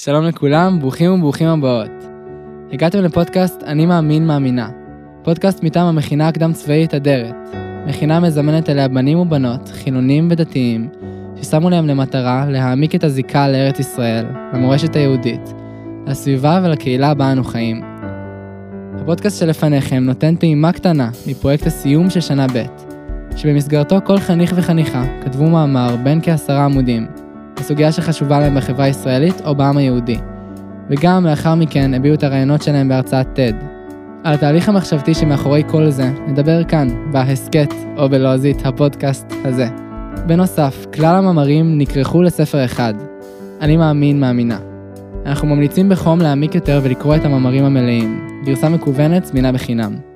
שלום לכולם, ברוכים וברוכים הבאות. הגעתם לפודקאסט אני מאמין מאמינה, פודקאסט מטעם המכינה הקדם צבאית אדרת. מכינה מזמנת אליה בנים ובנות, חילונים ודתיים, ששמו להם למטרה להעמיק את הזיקה לארץ ישראל, למורשת היהודית, לסביבה ולקהילה בה אנו חיים. הפודקאסט שלפניכם נותן טעימה קטנה מפרויקט הסיום של שנה ב', שבמסגרתו כל חניך וחניכה כתבו מאמר בין כעשרה עמודים, בסוגיה שחשובה להם בחברה הישראלית או בעם היהודי, וגם לאחר מכן הביעו את הרעיונות שלהם בהרצאת TED. על התהליך המחשבתי שמאחורי כל זה נדבר כאן, בהסכת, או בלועזית, הפודקאסט הזה. בנוסף, כלל המאמרים נכרכו לספר אחד, אני מאמין מאמינה. אנחנו ממליצים בחום להעמיק יותר ולקרוא את המאמרים המלאים, גרסה מקוונת זמינה בחינם.